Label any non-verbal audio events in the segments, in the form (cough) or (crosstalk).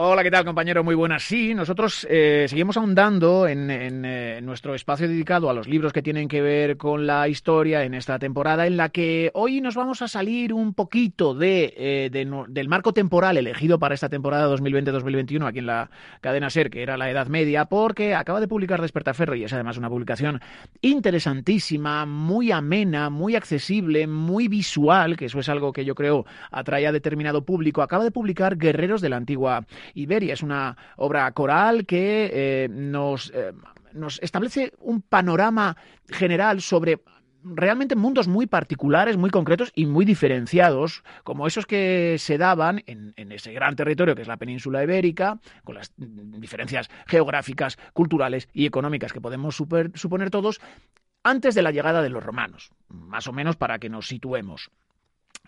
Hola, ¿qué tal, compañero? Muy buenas. Sí, nosotros eh, seguimos ahondando en, eh, nuestro espacio dedicado a los libros que tienen que ver con la historia en esta temporada, en la que hoy nos vamos a salir un poquito de, eh, del marco temporal elegido para esta temporada 2020-2021 aquí en la cadena SER, que era la Edad Media, porque acaba de publicar Despertaferro y es además una publicación interesantísima, muy amena, muy accesible, muy visual, que eso es algo que yo creo atrae a determinado público. Acaba de publicar Guerreros de la Antigua Iberia. Es una obra coral que eh, nos, eh, nos establece un panorama general sobre realmente mundos muy particulares, muy concretos y muy diferenciados, como esos que se daban en, ese gran territorio que es la península ibérica, con las diferencias geográficas, culturales y económicas que podemos suponer todos, antes de la llegada de los romanos, más o menos para que nos situemos.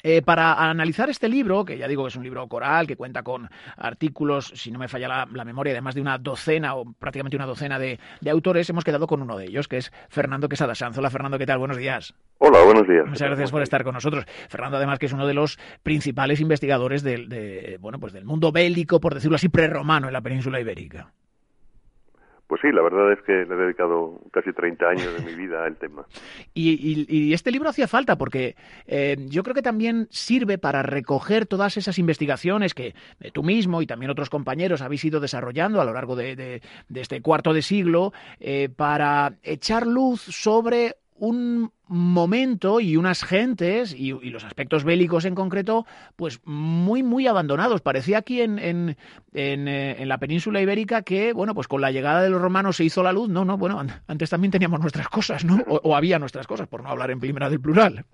Eh, para analizar este libro, que ya digo que es un libro coral, que cuenta con artículos, si no me falla la, memoria, de más de una docena o prácticamente una docena de, autores, hemos quedado con uno de ellos, que es Fernando Quesada Sanz. Hola Fernando, ¿qué tal? Buenos días. Hola, buenos días. Muchas gracias por estar con nosotros. Fernando, además, que es uno de los principales investigadores del, de, bueno, pues del mundo bélico, por decirlo así, prerromano en la península ibérica. Pues sí, la verdad es que le he dedicado casi 30 años de mi vida al tema. (laughs) Y, este libro hacía falta porque eh, yo creo que también sirve para recoger todas esas investigaciones que eh, tú mismo y también otros compañeros habéis ido desarrollando a lo largo de, este cuarto de siglo eh, para echar luz sobre un momento y unas gentes y, los aspectos bélicos en concreto, pues muy, muy abandonados. Parecía aquí en, en, eh, en, la península ibérica que, bueno, pues con la llegada de los romanos se hizo la luz. No, no, bueno, antes también teníamos nuestras cosas, ¿no? O, había nuestras cosas, por no hablar en primera del plural.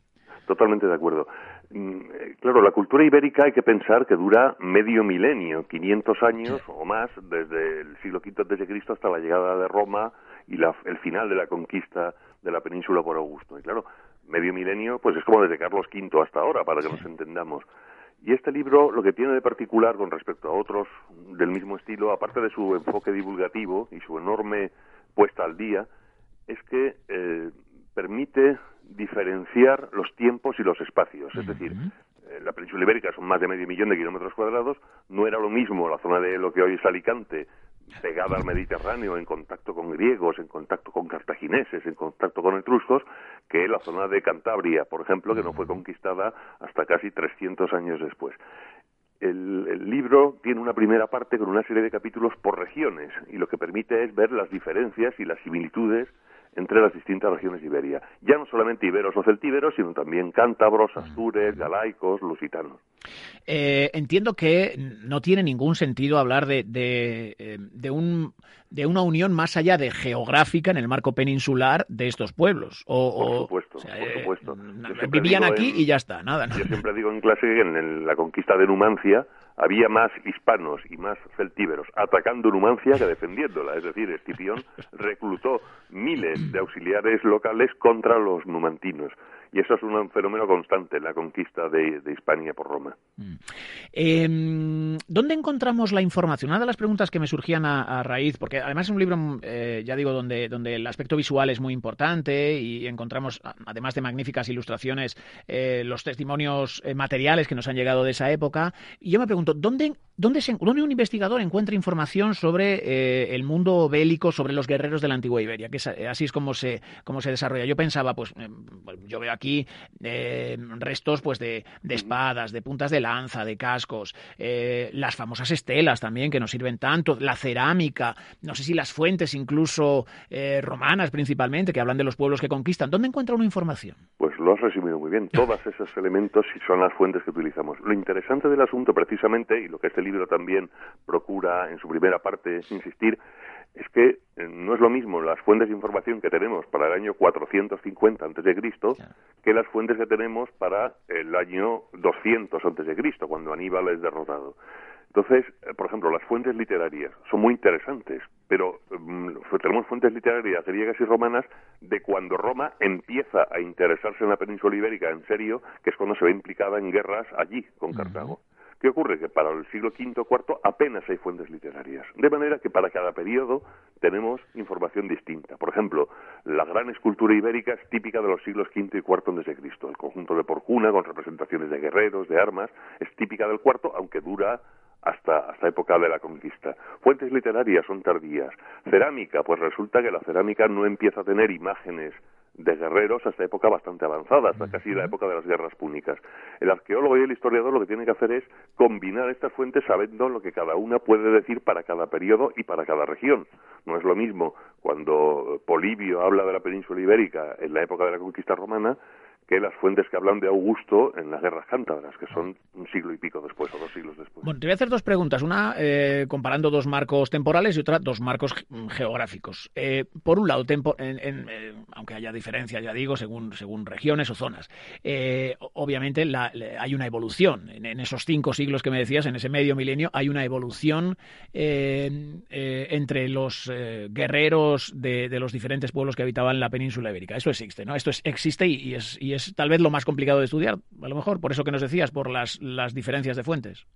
Totalmente de acuerdo. Mm, eh, claro, la cultura ibérica hay que pensar que dura medio milenio, 500 años o más, desde el siglo V a.C. hasta la llegada de Roma y la, el final de la conquista de la península por Augusto. Y claro, medio milenio, pues es como desde Carlos V hasta ahora, para que nos entendamos. Y este libro lo que tiene de particular con respecto a otros del mismo estilo, aparte de su enfoque divulgativo y su enorme puesta al día, es que eh, permite diferenciar los tiempos y los espacios. Es decir, eh, la península ibérica son más de medio millón de kilómetros cuadrados, no era lo mismo la zona de lo que hoy es Alicante, pegada al Mediterráneo, en contacto con griegos, en contacto con cartagineses, en contacto con etruscos, que la zona de Cantabria, por ejemplo, que no fue conquistada hasta casi 300 años después. El, el, libro tiene una primera parte con una serie de capítulos por regiones y lo que permite es ver las diferencias y las similitudes entre las distintas regiones de Iberia. Ya no solamente iberos o celtíberos, sino también cántabros, astures, galaicos, lusitanos. Eh, entiendo que no tiene ningún sentido hablar de, de, eh, de, un, de una unión más allá de geográfica en el marco peninsular de estos pueblos. O, por supuesto, por eh, supuesto. vivían aquí y ya está, nada. Yo siempre digo en clase que en la conquista de Numancia había más hispanos y más celtíberos atacando Numancia que defendiéndola. Es decir, Escipión reclutó miles de auxiliares locales contra los numantinos. Y eso es un fenómeno constante, la conquista de, Hispania por Roma. Mm. Em, ¿Dónde encontramos la información? Una de las preguntas que me surgían a, raíz, porque además es un libro, eh, ya digo, donde, donde el aspecto visual es muy importante y encontramos, además de magníficas ilustraciones, eh, los testimonios eh, materiales que nos han llegado de esa época. Y yo me pregunto, ¿dónde, dónde, se, dónde un investigador encuentra información sobre el mundo bélico, sobre los guerreros de la antigua Iberia? Que así es como se, como se desarrolla. Yo pensaba, pues, yo veo aquí eh, restos pues de, espadas, de puntas de lanza, de cascos, eh, las famosas estelas también que nos sirven tanto, la cerámica, no sé si las fuentes incluso eh, romanas principalmente, que hablan de los pueblos que conquistan. ¿Dónde encuentra una información? Lo has resumido muy bien. (laughs) Todos esos elementos son las fuentes que utilizamos. Lo interesante del asunto precisamente, y lo que este libro también procura en su primera parte insistir, es que eh, no es lo mismo las fuentes de información que tenemos para el año 450 antes de Cristo que las fuentes que tenemos para el año 200 antes de Cristo, cuando Aníbal es derrotado. Entonces, eh, por ejemplo, las fuentes literarias son muy interesantes, pero mm, tenemos fuentes literarias griegas y romanas de cuando Roma empieza a interesarse en la península ibérica en serio, que es cuando se ve implicada en guerras allí con Cartago. ¿Qué ocurre? Que para el siglo V o IV apenas hay fuentes literarias. De manera que para cada periodo tenemos información distinta. Por ejemplo, la gran escultura ibérica es típica de los siglos V y IV antes de Cristo. El conjunto de Porcuna, con representaciones de guerreros, de armas, es típica del cuarto, aunque dura hasta, hasta época de la conquista. Fuentes literarias son tardías. Cerámica, pues resulta que la cerámica no empieza a tener imágenes de guerreros hasta época bastante avanzada, hasta casi la época de las guerras púnicas. El arqueólogo y el historiador lo que tienen que hacer es combinar estas fuentes sabiendo lo que cada una puede decir para cada periodo y para cada región. No es lo mismo cuando Polibio habla de la península ibérica en la época de la conquista romana que las fuentes que hablan de Augusto en las guerras cántabras, que son un siglo y pico después o dos siglos después. Bueno, te voy a hacer dos preguntas. Una eh, comparando dos marcos temporales y otra dos marcos geográficos. Eh, por un lado, eh, aunque haya diferencia, ya digo, según, según regiones o zonas, obviamente hay una evolución. En, esos cinco siglos que me decías, en ese medio milenio, hay una evolución entre los guerreros de, los diferentes pueblos que habitaban la península ibérica. Eso existe, ¿no? Esto existe y, es es tal vez lo más complicado de estudiar, a lo mejor, por eso que nos decías, por las, las diferencias de fuentes.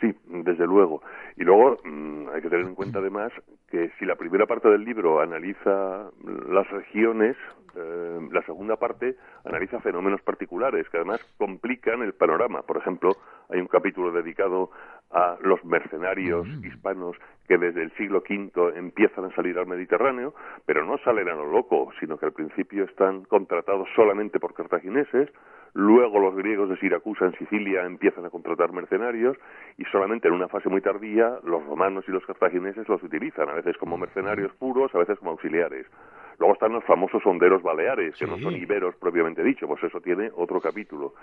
Sí, desde luego. Y luego mm, hay que tener en cuenta además que si la primera parte del libro analiza las regiones, eh, la segunda parte analiza fenómenos particulares que además complican el panorama. Por ejemplo, hay un capítulo dedicado a los mercenarios mm. hispanos que desde el siglo V empiezan a salir al Mediterráneo, pero no salen a lo loco, sino que al principio están contratados solamente por cartagineses, luego los griegos de Siracusa en Sicilia empiezan a contratar mercenarios y solamente en una fase muy tardía los romanos y los cartagineses los utilizan, a veces como mercenarios puros, a veces como auxiliares. Luego están los famosos honderos baleares, que no son iberos propiamente dicho, pues eso tiene otro capítulo.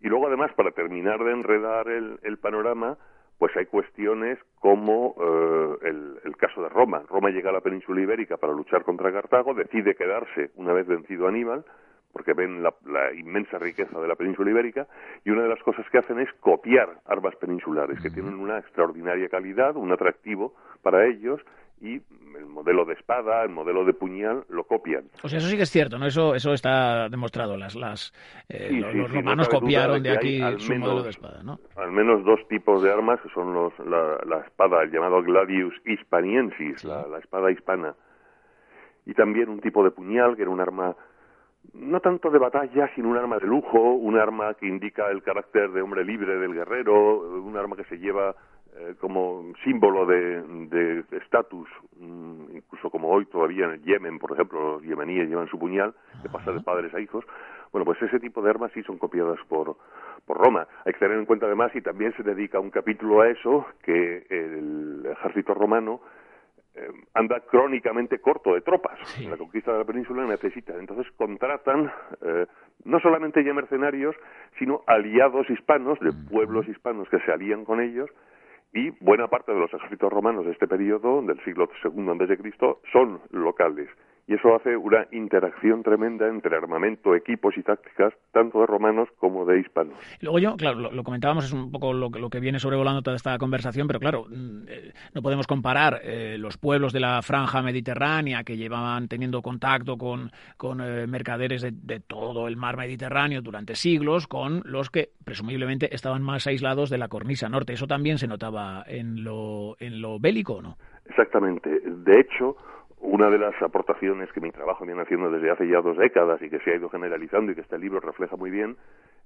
Y luego además, para terminar de enredar el, panorama, pues hay cuestiones como eh, el, caso de Roma. Roma llega a la península ibérica para luchar contra Cartago, decide quedarse una vez vencido Aníbal, porque ven la, inmensa riqueza de la península ibérica, y una de las cosas que hacen es copiar armas peninsulares, que tienen una extraordinaria calidad, un atractivo para ellos, y el modelo de espada, el modelo de puñal lo copian. O sea, eso sí que es cierto, ¿no? Eso, eso está demostrado. Las, las, eh, los, romanos copiaron de, aquí su modelo de espada, ¿no? Al menos dos tipos de armas, que son los, la, espada, el llamado gladius hispaniensis, la, la espada hispana, y también un tipo de puñal, que era un arma no tanto de batalla, sino un arma de lujo, un arma que indica el carácter de hombre libre del guerrero, un arma que se lleva eh, como símbolo de estatus, mm, incluso como hoy todavía en el Yemen, por ejemplo, los yemeníes llevan su puñal, que pasa de padres a hijos. Bueno, pues ese tipo de armas sí son copiadas por, por Roma. Hay que tener en cuenta además, y también se dedica un capítulo a eso, que el ejército romano eh, anda crónicamente corto de tropas. La conquista de la península necesita. Entonces contratan eh, no solamente ya mercenarios, sino aliados hispanos, de pueblos hispanos que se alían con ellos y buena parte de los ejércitos romanos de este periodo, del siglo II Cristo, son locales y eso hace una interacción tremenda entre armamento, equipos y tácticas, tanto de romanos como de hispanos. Luego yo, claro, lo, comentábamos, es un poco lo, que viene sobrevolando toda esta conversación, pero claro, mm, eh, no podemos comparar eh, los pueblos de la franja mediterránea que llevaban teniendo contacto con, con eh, mercaderes de, de, todo el mar Mediterráneo durante siglos con los que presumiblemente estaban más aislados de la cornisa norte. ¿Eso también se notaba en lo, en lo bélico no? Exactamente. De hecho, una de las aportaciones que mi trabajo viene haciendo desde hace ya dos décadas y que se ha ido generalizando y que este libro refleja muy bien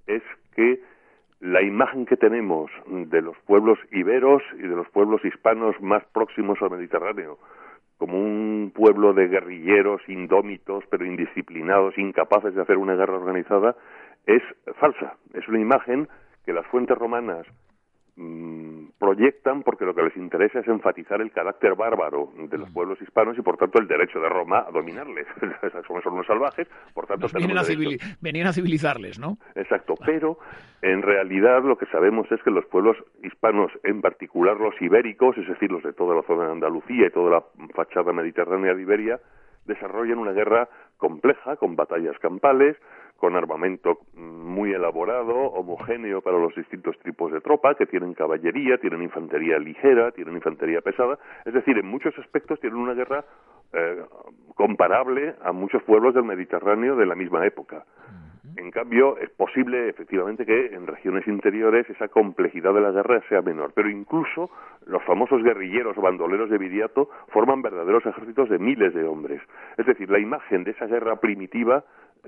es que la imagen que tenemos de los pueblos iberos y de los pueblos hispanos más próximos al Mediterráneo como un pueblo de guerrilleros indómitos pero indisciplinados, incapaces de hacer una guerra organizada, es falsa. Es una imagen que las fuentes romanas Mm, proyectan porque lo que les interesa es enfatizar el carácter bárbaro de los mm. pueblos hispanos y por tanto el derecho de Roma a dominarles. (laughs) Somos unos salvajes, por tanto venían a, civilizarles, ¿no? Exacto, pero en realidad lo que sabemos es que los pueblos hispanos, en particular los ibéricos, es decir, los de toda la zona de Andalucía y toda la fachada mediterránea de Iberia, desarrollan una guerra compleja, con batallas campales, con armamento muy elaborado, homogéneo para los distintos tipos de tropa, que tienen caballería, tienen infantería ligera, tienen infantería pesada, es decir, en muchos aspectos tienen una guerra eh, comparable a muchos pueblos del Mediterráneo de la misma época. En cambio, es posible efectivamente que en regiones interiores esa complejidad de la guerra sea menor, pero incluso los famosos guerrilleros o bandoleros de Viriato forman verdaderos ejércitos de miles de hombres. Es decir, la imagen de esa guerra primitiva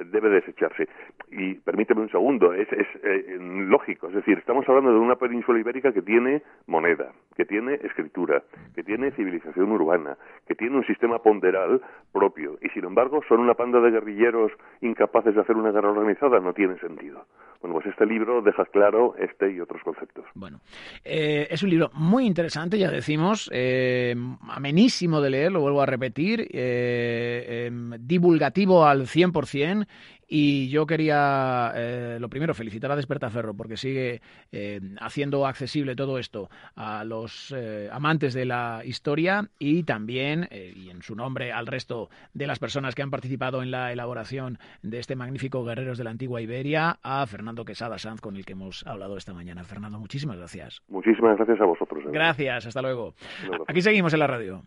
debe desecharse. Y permíteme un segundo, es, es eh, lógico, es decir, estamos hablando de una península ibérica que tiene moneda, que tiene escritura, que tiene civilización urbana, que tiene un sistema ponderal propio, y sin embargo son una panda de guerrilleros incapaces de hacer una guerra organizada, no tiene sentido. Bueno, pues este libro deja claro este y otros conceptos. Bueno, eh, es un libro muy interesante, ya decimos, eh, amenísimo de leer, lo vuelvo a repetir, eh, em, divulgativo al 100% y yo quería, eh, lo primero, felicitar a Despertaferro porque sigue eh, haciendo accesible todo esto a los eh, amantes de la historia y también, y en su nombre, al resto de las personas que han participado en la elaboración de este magnífico Guerreros de la Antigua Iberia, a Fernando Quesada Sanz, con el que hemos hablado esta mañana. Fernando, muchísimas gracias. Muchísimas gracias a vosotros. Gracias, hasta luego. Aquí seguimos en la radio.